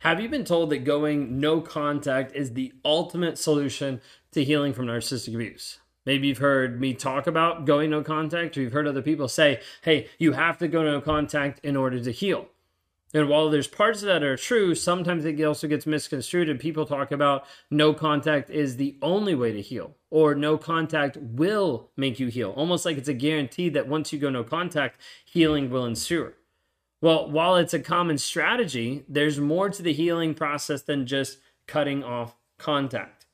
Have you been told that going no contact is the ultimate solution to healing from narcissistic abuse? Maybe you've heard me talk about going no contact, or you've heard other people say, hey, you have to go no contact in order to heal. And while there's parts of that are true, sometimes it also gets misconstrued, and people talk about no contact is the only way to heal, or no contact will make you heal, almost like it's a guarantee that once you go no contact, healing will ensue. Well, while it's a common strategy, there's more to the healing process than just cutting off contact.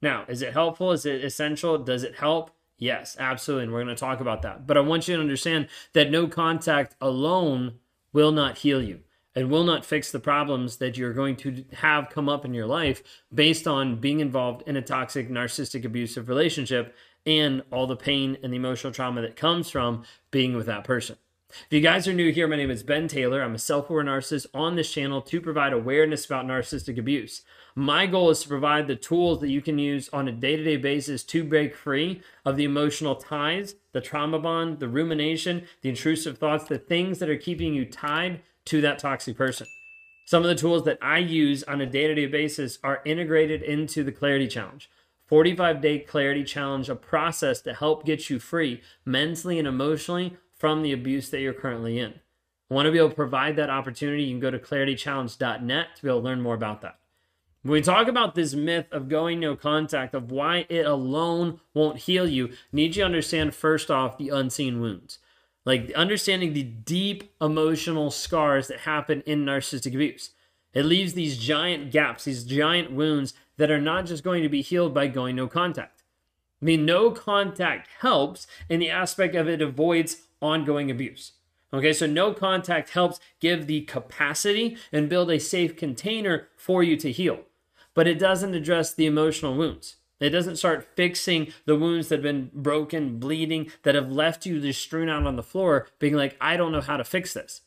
Now, is it helpful? Is it essential? Does it help? Yes, absolutely. And we're going to talk about that. But I want you to understand that no contact alone will not heal you and will not fix the problems that you're going to have come up in your life based on being involved in a toxic, narcissistic, abusive relationship and all the pain and the emotional trauma that comes from being with that person. If you guys are new here, my name is Ben Taylor. I'm a self aware narcissist on this channel to provide awareness about narcissistic abuse. My goal is to provide the tools that you can use on a day to day basis to break free of the emotional ties, the trauma bond, the rumination, the intrusive thoughts, the things that are keeping you tied to that toxic person. Some of the tools that I use on a day to day basis are integrated into the Clarity Challenge. 45 day clarity challenge, a process to help get you free mentally and emotionally from the abuse that you're currently in. I want to be able to provide that opportunity. You can go to claritychallenge.net to be able to learn more about that. When we talk about this myth of going no contact, of why it alone won't heal you, need you to understand first off the unseen wounds. Like understanding the deep emotional scars that happen in narcissistic abuse. It leaves these giant gaps, these giant wounds that are not just going to be healed by going no contact. I mean, no contact helps in the aspect of it avoids ongoing abuse. Okay, so no contact helps give the capacity and build a safe container for you to heal, but it doesn't address the emotional wounds. It doesn't start fixing the wounds that have been broken, bleeding, that have left you just strewn out on the floor, being like, I don't know how to fix this.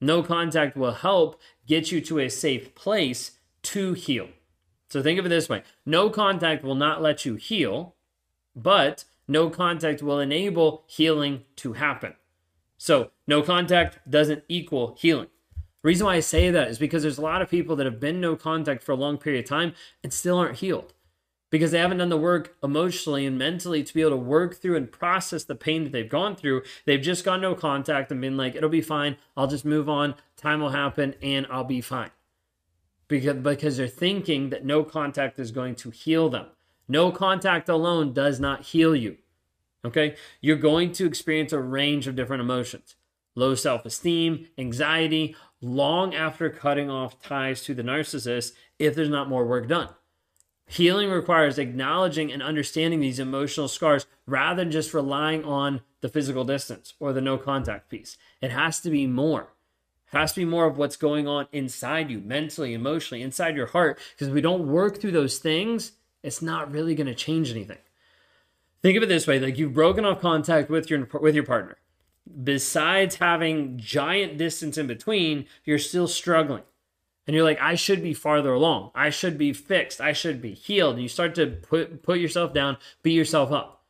No contact will help get you to a safe place to heal. So think of it this way no contact will not let you heal, but no contact will enable healing to happen. So, no contact doesn't equal healing. The reason why I say that is because there's a lot of people that have been no contact for a long period of time and still aren't healed because they haven't done the work emotionally and mentally to be able to work through and process the pain that they've gone through. They've just got no contact and been like, it'll be fine. I'll just move on. Time will happen and I'll be fine. Because, because they're thinking that no contact is going to heal them. No contact alone does not heal you. Okay? You're going to experience a range of different emotions low self esteem, anxiety, long after cutting off ties to the narcissist if there's not more work done. Healing requires acknowledging and understanding these emotional scars rather than just relying on the physical distance or the no contact piece. It has to be more. It has to be more of what's going on inside you, mentally, emotionally, inside your heart. Because we don't work through those things, it's not really going to change anything. Think of it this way: like you've broken off contact with your with your partner. Besides having giant distance in between, you're still struggling. And you're like, I should be farther along. I should be fixed. I should be healed. And you start to put put yourself down, beat yourself up.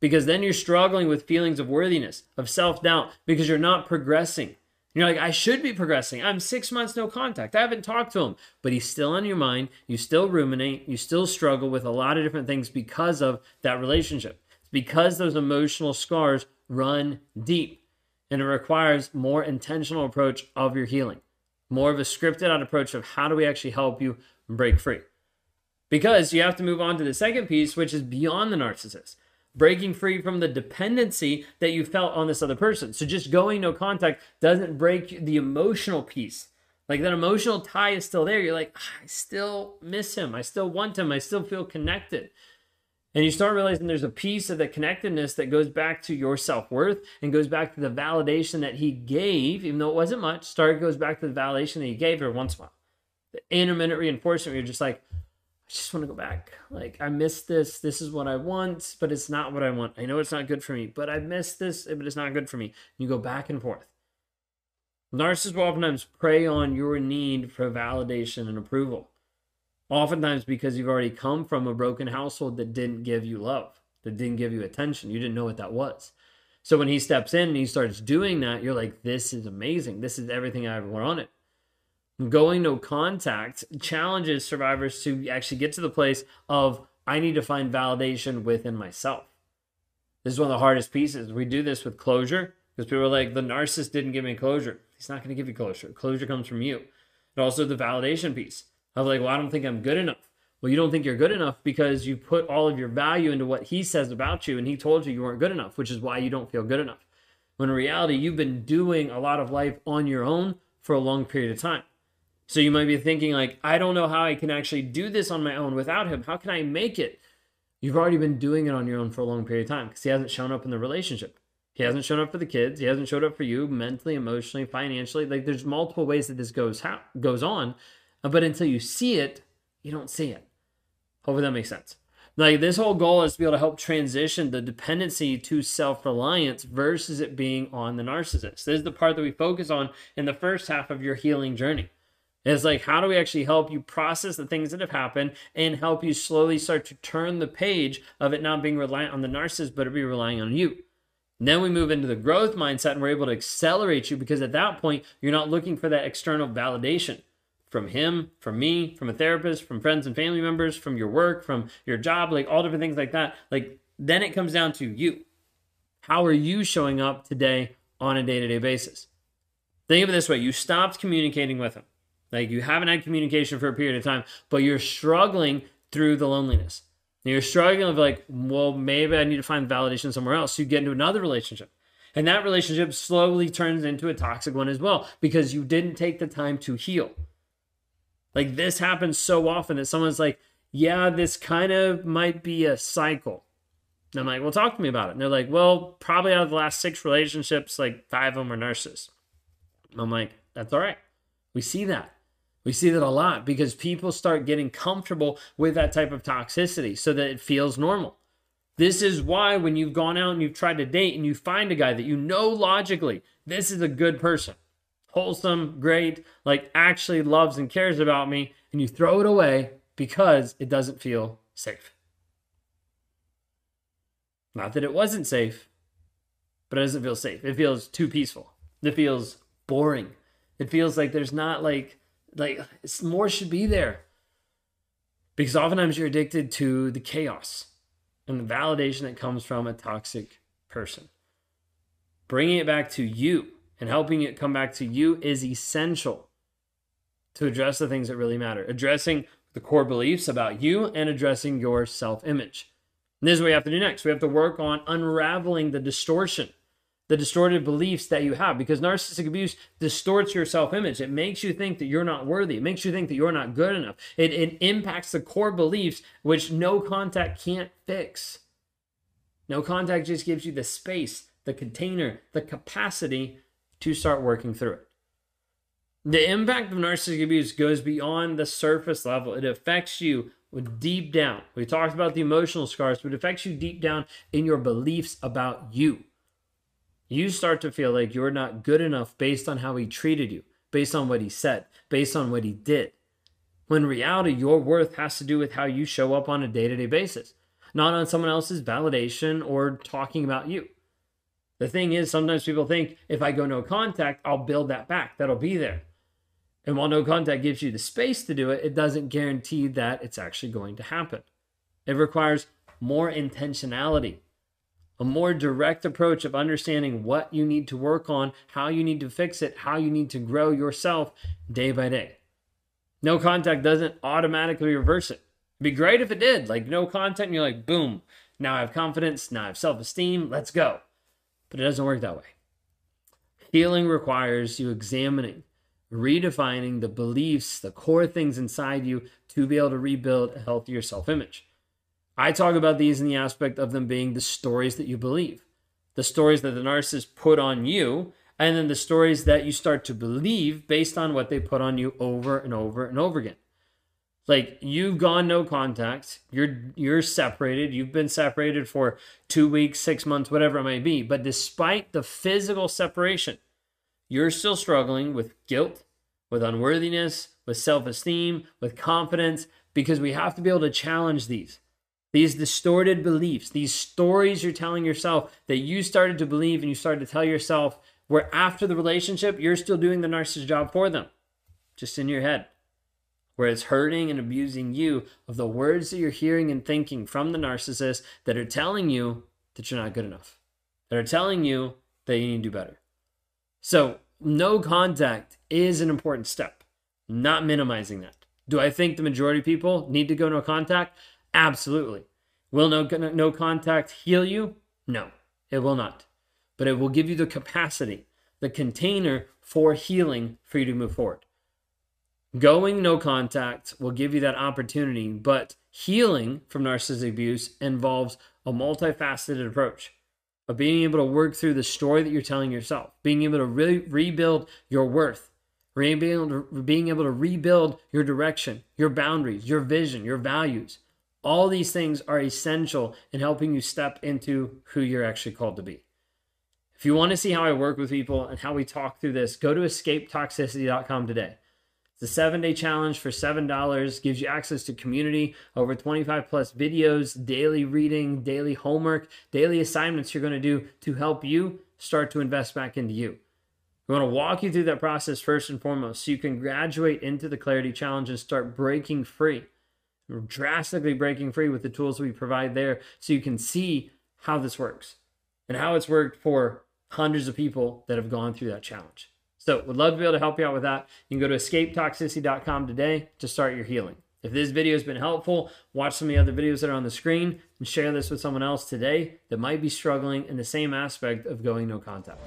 Because then you're struggling with feelings of worthiness, of self-doubt, because you're not progressing you're like, I should be progressing. I'm six months no contact. I haven't talked to him, but he's still on your mind. You still ruminate. You still struggle with a lot of different things because of that relationship. It's because those emotional scars run deep and it requires more intentional approach of your healing, more of a scripted out approach of how do we actually help you break free. Because you have to move on to the second piece, which is beyond the narcissist breaking free from the dependency that you felt on this other person. So just going no contact doesn't break the emotional piece. Like that emotional tie is still there. You're like, ah, I still miss him. I still want him. I still feel connected. And you start realizing there's a piece of the connectedness that goes back to your self worth and goes back to the validation that he gave, even though it wasn't much. Start goes back to the validation that he gave her once in a while. The intermittent reinforcement, you're just like, I just want to go back. Like, I miss this. This is what I want, but it's not what I want. I know it's not good for me, but I miss this, but it's not good for me. You go back and forth. Narcissists will oftentimes prey on your need for validation and approval. Oftentimes because you've already come from a broken household that didn't give you love, that didn't give you attention. You didn't know what that was. So when he steps in and he starts doing that, you're like, this is amazing. This is everything I ever wanted. Going no contact challenges survivors to actually get to the place of, I need to find validation within myself. This is one of the hardest pieces. We do this with closure because people are like, the narcissist didn't give me closure. He's not going to give you closure. Closure comes from you. And also the validation piece of like, well, I don't think I'm good enough. Well, you don't think you're good enough because you put all of your value into what he says about you and he told you you weren't good enough, which is why you don't feel good enough. When in reality, you've been doing a lot of life on your own for a long period of time. So you might be thinking, like, I don't know how I can actually do this on my own without him. How can I make it? You've already been doing it on your own for a long period of time because he hasn't shown up in the relationship. He hasn't shown up for the kids. He hasn't showed up for you mentally, emotionally, financially. Like there's multiple ways that this goes ha- goes on, but until you see it, you don't see it. Hopefully that makes sense. Like this whole goal is to be able to help transition the dependency to self-reliance versus it being on the narcissist. This is the part that we focus on in the first half of your healing journey. It's like, how do we actually help you process the things that have happened and help you slowly start to turn the page of it not being reliant on the narcissist, but it be relying on you? And then we move into the growth mindset and we're able to accelerate you because at that point, you're not looking for that external validation from him, from me, from a therapist, from friends and family members, from your work, from your job, like all different things like that. Like, then it comes down to you. How are you showing up today on a day to day basis? Think of it this way you stopped communicating with him. Like you haven't had communication for a period of time, but you're struggling through the loneliness. And you're struggling of like, well, maybe I need to find validation somewhere else. So you get into another relationship. And that relationship slowly turns into a toxic one as well because you didn't take the time to heal. Like this happens so often that someone's like, yeah, this kind of might be a cycle. And I'm like, well, talk to me about it. And they're like, well, probably out of the last six relationships, like five of them are narcissists. I'm like, that's all right. We see that. We see that a lot because people start getting comfortable with that type of toxicity so that it feels normal. This is why when you've gone out and you've tried to date and you find a guy that you know logically, this is a good person, wholesome, great, like actually loves and cares about me, and you throw it away because it doesn't feel safe. Not that it wasn't safe, but it doesn't feel safe. It feels too peaceful. It feels boring. It feels like there's not like like it's more should be there. Because oftentimes you're addicted to the chaos and the validation that comes from a toxic person. Bringing it back to you and helping it come back to you is essential to address the things that really matter. Addressing the core beliefs about you and addressing your self image. This is what we have to do next. We have to work on unraveling the distortion the distorted beliefs that you have because narcissistic abuse distorts your self image. It makes you think that you're not worthy. It makes you think that you're not good enough. It, it impacts the core beliefs, which no contact can't fix. No contact just gives you the space, the container, the capacity to start working through it. The impact of narcissistic abuse goes beyond the surface level, it affects you deep down. We talked about the emotional scars, but it affects you deep down in your beliefs about you you start to feel like you're not good enough based on how he treated you, based on what he said, based on what he did. When reality, your worth has to do with how you show up on a day to day basis, not on someone else's validation or talking about you. The thing is, sometimes people think if I go no contact, I'll build that back. That'll be there. And while no contact gives you the space to do it, it doesn't guarantee that it's actually going to happen. It requires more intentionality a more direct approach of understanding what you need to work on, how you need to fix it, how you need to grow yourself day by day. No contact doesn't automatically reverse it. It'd be great if it did, like no contact, and you're like, boom, now I have confidence, now I have self esteem, let's go. But it doesn't work that way. Healing requires you examining, redefining the beliefs, the core things inside you to be able to rebuild a healthier self image. I talk about these in the aspect of them being the stories that you believe, the stories that the narcissist put on you, and then the stories that you start to believe based on what they put on you over and over and over again. Like you've gone no contact, you're you're separated, you've been separated for 2 weeks, 6 months, whatever it may be, but despite the physical separation, you're still struggling with guilt, with unworthiness, with self-esteem, with confidence because we have to be able to challenge these these distorted beliefs, these stories you're telling yourself that you started to believe and you started to tell yourself, where after the relationship, you're still doing the narcissist job for them. just in your head, where it's hurting and abusing you of the words that you're hearing and thinking from the narcissist that are telling you that you're not good enough, that are telling you that you need to do better. So, no contact is an important step, not minimizing that. Do I think the majority of people need to go no contact? Absolutely. Will no, no contact heal you? No, it will not. But it will give you the capacity, the container for healing for you to move forward. Going no contact will give you that opportunity, but healing from narcissistic abuse involves a multifaceted approach of being able to work through the story that you're telling yourself, being able to really rebuild your worth, to, being able to rebuild your direction, your boundaries, your vision, your values. All these things are essential in helping you step into who you're actually called to be. If you want to see how I work with people and how we talk through this, go to escapetoxicity.com today. It's a seven day challenge for $7, gives you access to community, over 25 plus videos, daily reading, daily homework, daily assignments you're going to do to help you start to invest back into you. We want to walk you through that process first and foremost so you can graduate into the Clarity Challenge and start breaking free. Drastically breaking free with the tools we provide there so you can see how this works and how it's worked for hundreds of people that have gone through that challenge. So, would love to be able to help you out with that. You can go to escapetoxicity.com today to start your healing. If this video has been helpful, watch some of the other videos that are on the screen and share this with someone else today that might be struggling in the same aspect of going no contact.